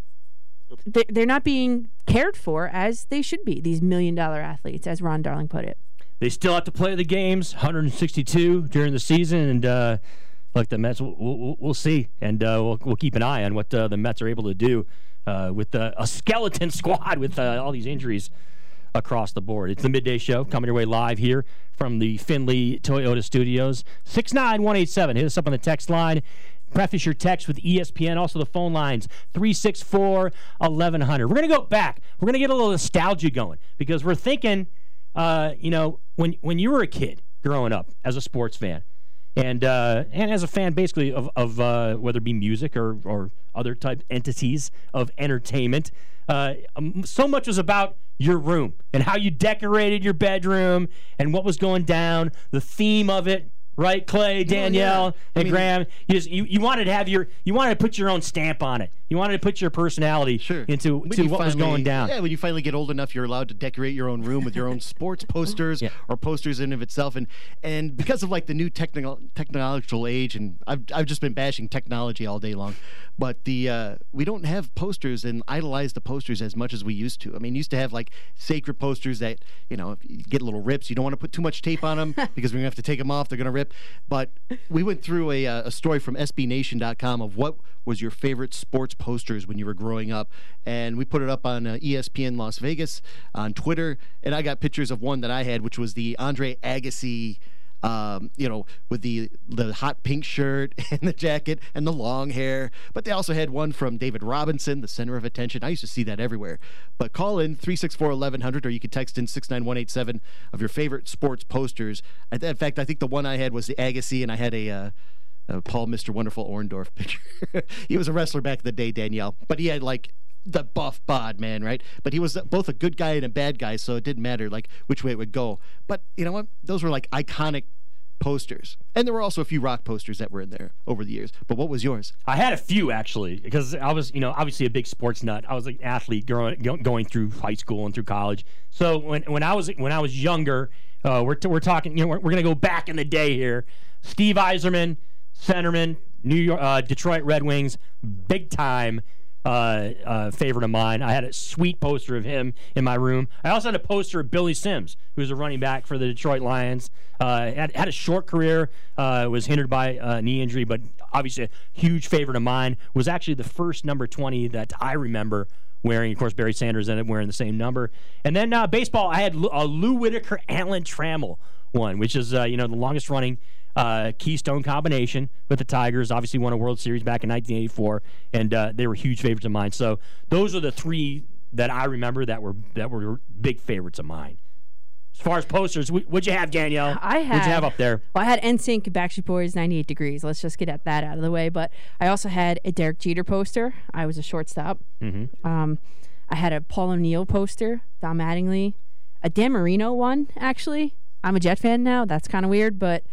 they- they're not being cared for as they should be. These million dollar athletes, as Ron Darling put it. They still have to play the games, 162 during the season, and uh, look, the Mets. We'll, we'll, we'll see, and uh, we'll, we'll keep an eye on what uh, the Mets are able to do uh, with a skeleton squad with uh, all these injuries across the board. It's the midday show coming your way live here from the Findlay Toyota Studios. Six nine one eight seven. Hit us up on the text line. Preface your text with ESPN. Also, the phone lines 364 1100. We're going to go back. We're going to get a little nostalgia going because we're thinking, uh, you know, when, when you were a kid growing up as a sports fan, and uh, and as a fan basically of, of uh, whether it be music or, or other type entities of entertainment, uh, um, so much was about your room and how you decorated your bedroom and what was going down, the theme of it. Right, Clay, oh, Danielle, I and mean- Graham. You, just, you you wanted to have your you wanted to put your own stamp on it. You wanted to put your personality into When to you what was going down. Yeah, when you finally get old enough, you're allowed to decorate your own room with your own sports posters or posters in of itself, and and because of like the new technical technological age, and I've I've just been bashing technology all day long, but the uh, we don't have posters and idolize the posters as much as we used to. I mean, used to have like sacred posters that you know if you get little rips. You don't want to put too much tape on them because we're gonna have to take them off. They're gonna rip. But we went through a, uh, a story from SBNation.com of what was your favorite sports posters when you were growing up, and we put it up on uh, ESPN Las Vegas on Twitter, and I got pictures of one that I had, which was the Andre Agassi. Um, you know, with the the hot pink shirt and the jacket and the long hair. But they also had one from David Robinson, the center of attention. I used to see that everywhere. But call in 364 1100 or you can text in 69187 of your favorite sports posters. In fact, I think the one I had was the Agassi, and I had a. Uh, uh, Paul Mr. Wonderful Orndorff picture. he was a wrestler back in the day, Danielle, but he had like the buff bod, man, right? But he was both a good guy and a bad guy, so it didn't matter like which way it would go. But you know what? Those were like iconic posters, and there were also a few rock posters that were in there over the years. But what was yours? I had a few actually because I was, you know, obviously a big sports nut. I was an athlete growing, going through high school and through college. So when, when I was when I was younger, uh, we're, we're talking, you know, we're, we're going to go back in the day here. Steve Yzerman, centerman, New York, uh, Detroit Red Wings, big time. Uh, uh, favorite of mine. I had a sweet poster of him in my room. I also had a poster of Billy Sims, who was a running back for the Detroit Lions. Uh, had, had a short career, uh, was hindered by uh, knee injury, but obviously a huge favorite of mine. Was actually the first number 20 that I remember wearing. Of course, Barry Sanders ended up wearing the same number. And then uh, baseball, I had Lou- a Lou Whitaker Alan Trammell one, which is you know the longest running uh, Keystone combination with the Tigers. Obviously, won a World Series back in 1984, and uh, they were huge favorites of mine. So those are the three that I remember that were that were big favorites of mine. As far as posters, what'd you have, Danielle? I had. What'd you have up there? Well, I had NSYNC, Backstreet Boys, 98 Degrees. Let's just get that out of the way. But I also had a Derek Jeter poster. I was a shortstop. Mm-hmm. Um, I had a Paul O'Neill poster, Don Mattingly, a Dan Marino one, actually. I'm a Jet fan now. That's kind of weird, but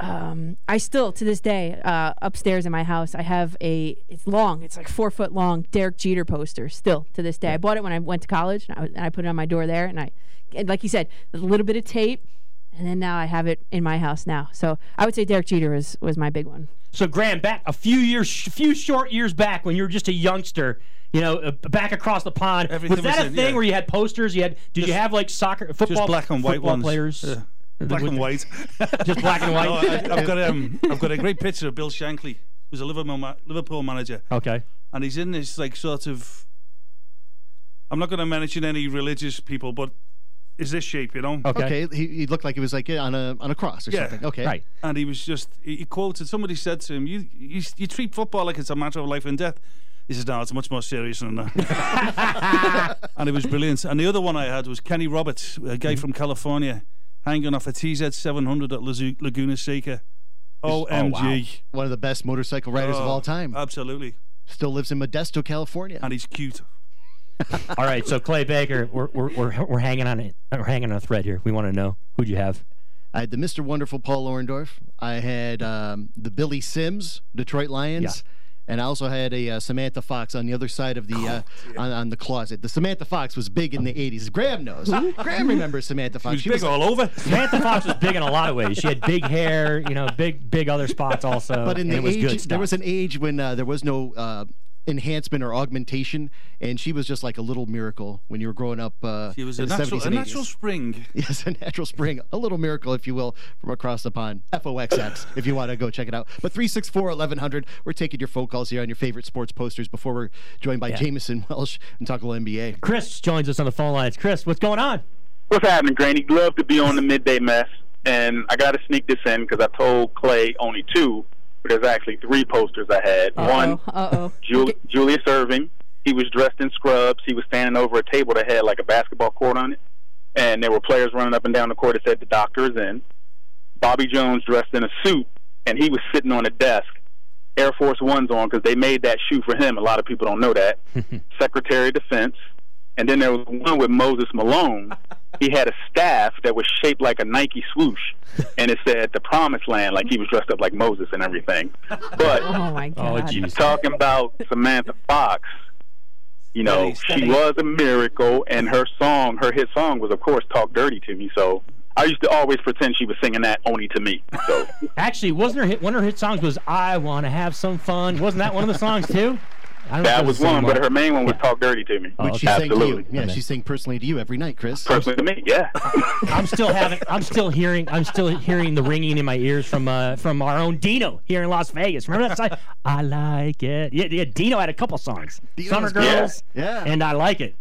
um, I still, to this day, uh, upstairs in my house, I have a, it's long, it's like four foot long Derek Jeter poster still to this day. I bought it when I went to college and I, and I put it on my door there. And I, and like you said, a little bit of tape. And then now I have it in my house now. So I would say Derek Jeter was, was my big one. So Graham, back a few years, a few short years back, when you were just a youngster, you know, uh, back across the pond, Everything was that was a in, thing yeah. where you had posters? You had, did you have like soccer, football, just black and white football ones. players? Yeah. Black and white. Just black and white? No, I, have got um, I've got a great picture of Bill Shankly, who's a Liverpool ma- Liverpool manager. Okay. And he's in this like sort of. I'm not going to mention any religious people, but is this shape, you know? Okay, he, he looked like he was like on a on a cross or Yeah. something. Okay, Right. And he was just, he he quoted, somebody said to him, you, you, you treat football like it's a matter of life and death. He says, no, it's much more serious than that. and it was brilliant. And the other one I had was Kenny Roberts, a guy from California, hanging off a TZ 700 at Lazu- Laguna Seca. Oh, OMG. wow. One of the best motorcycle riders of Oh, all time. Absolutely. Still lives in Modesto, California. And he's cute. All right, so Clay Baker, we're, we're, we're, we're hanging on it. We're hanging on a thread here. We want to know who'd you have? I had the Mr. Wonderful Paul Orndorff. I had um, the Billy Sims, Detroit Lions. And I also had a uh, Samantha Fox on the other side of the uh, on, on the closet. The Samantha Fox was big in the '80s. Graham knows. Graham remembers Samantha Fox. She was big all over. Samantha Fox was big in a lot of ways. She had big hair, you know, big big other spots also. But in and the it was age, good there was an age when uh, there was no uh, enhancement or augmentation, and she was just like a little miracle when you were growing up. Uh, She was a the natural, 70s a natural 80s. spring. Yes, a natural spring, a little miracle, if you will, from across the pond. FOXX, if you want to go check it out. But 364 1100, we're taking your phone calls here on your favorite sports posters before we're joined by Yeah. Jameson Welsh and talk a little NBA. Chris joins us on the phone lines. Chris, what's going on? What's happening, Graney? Love to be on the midday mess, and I got to sneak this in because I told Clay only two, but there's actually three posters I had. One, Uh oh. Jul- Julius Erving. He was dressed in scrubs. He was standing over a table that had like a basketball court on it, and there were players running up and down the court that said the doctor is in. Bobby Jones dressed in a suit, and he was sitting on a desk. Air Force Ones on because they made that shoe for him. A lot of people don't know that. Secretary of Defense, and then there was one with Moses Malone. He had a staff that was shaped like a Nike swoosh, and it said "The Promised Land," like he was dressed up like Moses and everything. But Oh my oh, God. talking about Samantha Fox, you know, Steady, steady. she was a miracle, and her song, her hit song, was of course "Talk Dirty to Me." So I used to always pretend she was singing that only to me. So Actually, wasn't her hit, one of her hit songs was "I Want to Have Some Fun"? Wasn't that one of the songs too? I don't that it was one, but her main one was "Talk Dirty to Me." Which she sang to you. Absolutely. Yeah, she sang personally to you every night, Chris. Personally to me, yeah. I'm still having. I'm still hearing. I'm still hearing the ringing in my ears from uh, from our own Dino here in Las Vegas. Remember that song? I like it. Yeah, yeah. Dino had a couple songs. Summer. Girls. Yeah. And I like it.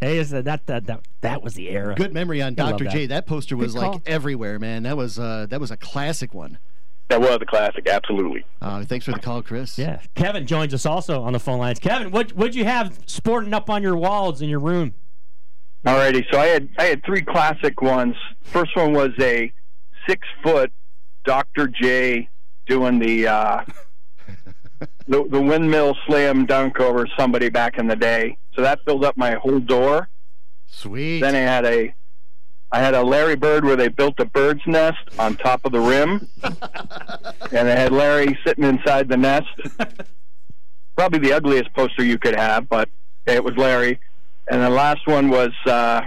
Hey, is that, that that that that was the era. Good memory on Dr. J. That poster was like everywhere, man. That was uh, that was a classic one. That was a classic, absolutely. Uh, thanks for the call, Chris. Yeah. Kevin joins us also on the phone lines. Kevin, what what'd you have sporting up on your walls in your room? Alrighty, so I had I had three classic ones. First one was a six foot Dr. J doing the uh, the, the windmill slam dunk over somebody back in the day. So that filled up my whole door. Sweet. Then I had a I had a Larry Bird where they built a bird's nest on top of the rim, and they had Larry sitting inside the nest. Probably the ugliest poster you could have, but it was Larry. And the last one was uh,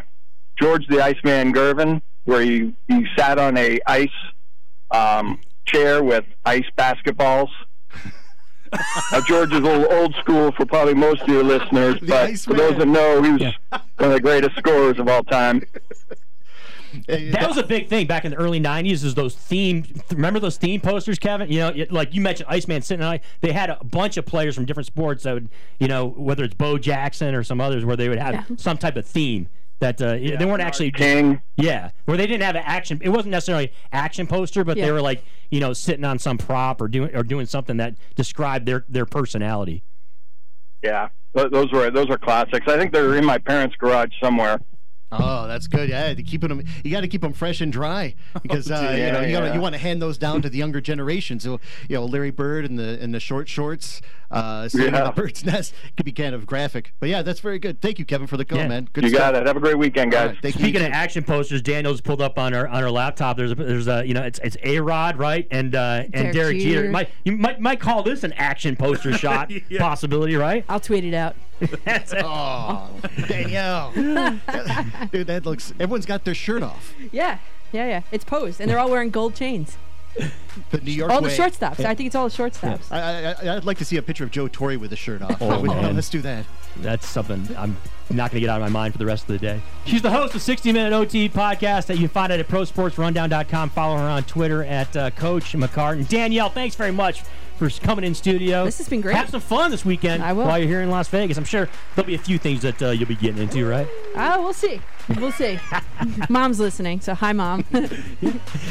George the Iceman Gervin, where he, he sat on a ice um, chair with ice basketballs. now, George is a little old school for probably most of your listeners, but for those that know, he was one of the greatest scorers of all time. That was a big thing back in the early '90s. Is those theme? Remember those theme posters, Kevin? You know, it- like you mentioned, Iceman sitting on. They had a bunch of players from different sports that would, you know, whether it's Bo Jackson or some others, where they would have some type of theme that uh, they weren't actually King. Yeah, where they didn't have an action. It wasn't necessarily action poster, but Yeah. they were like, you know, sitting on some prop or doing or doing something that described their their personality. Yeah, those were those are classics. I think they're in my parents' garage somewhere. Oh, that's good. Yeah, to keeping them, you got to keep them fresh and dry because uh, Yeah, you know you, gotta, you want to hand those down to the younger generation. So you know, Larry Bird and the and the short shorts, uh, sitting in Yeah. the bird's nest could be kind of graphic. But yeah, that's very good. Thank you, Kevin, for the call, Yeah. man. Good you stuff. got it. Have a great weekend, guys. All right, thank you. Speaking of action posters, Danielle's pulled up on her on her laptop. There's a there's a you know it's it's A-Rod right and uh, and Derek Derek Jeter. Jeter. Might you might might call this an action poster shot possibility, right? I'll tweet it out. Oh, Danielle, dude, that looks. Everyone's got their shirt off. Yeah, yeah, yeah. It's posed, and they're all wearing gold chains. The New York all the way. shortstops. I think it's all the shortstops. I, I, I'd like to see a picture of Joe Torre with a shirt off. Oh, Would- man. Let's do that. That's something I'm not going to get out of my mind for the rest of the day. She's the host of 60 Minute OT podcast that you can find it at prosportsrundown.com. Follow her on Twitter at uh, Coach McCartan. Danielle, thanks very much for coming in studio. This has been great. Have some fun this weekend I will. while you're here in Las Vegas. I'm sure there'll be a few things that uh, you'll be getting into, right? Oh, we'll see. We'll see. Mom's listening, so hi, mom.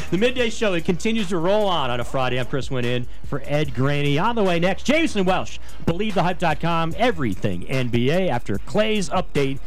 The midday show it continues to roll on on a Friday. I'm Chris Winn in for Ed Graney. On the way next, Jameson Welsh, BelieveTheHype.com, everything NBA after Clay's update.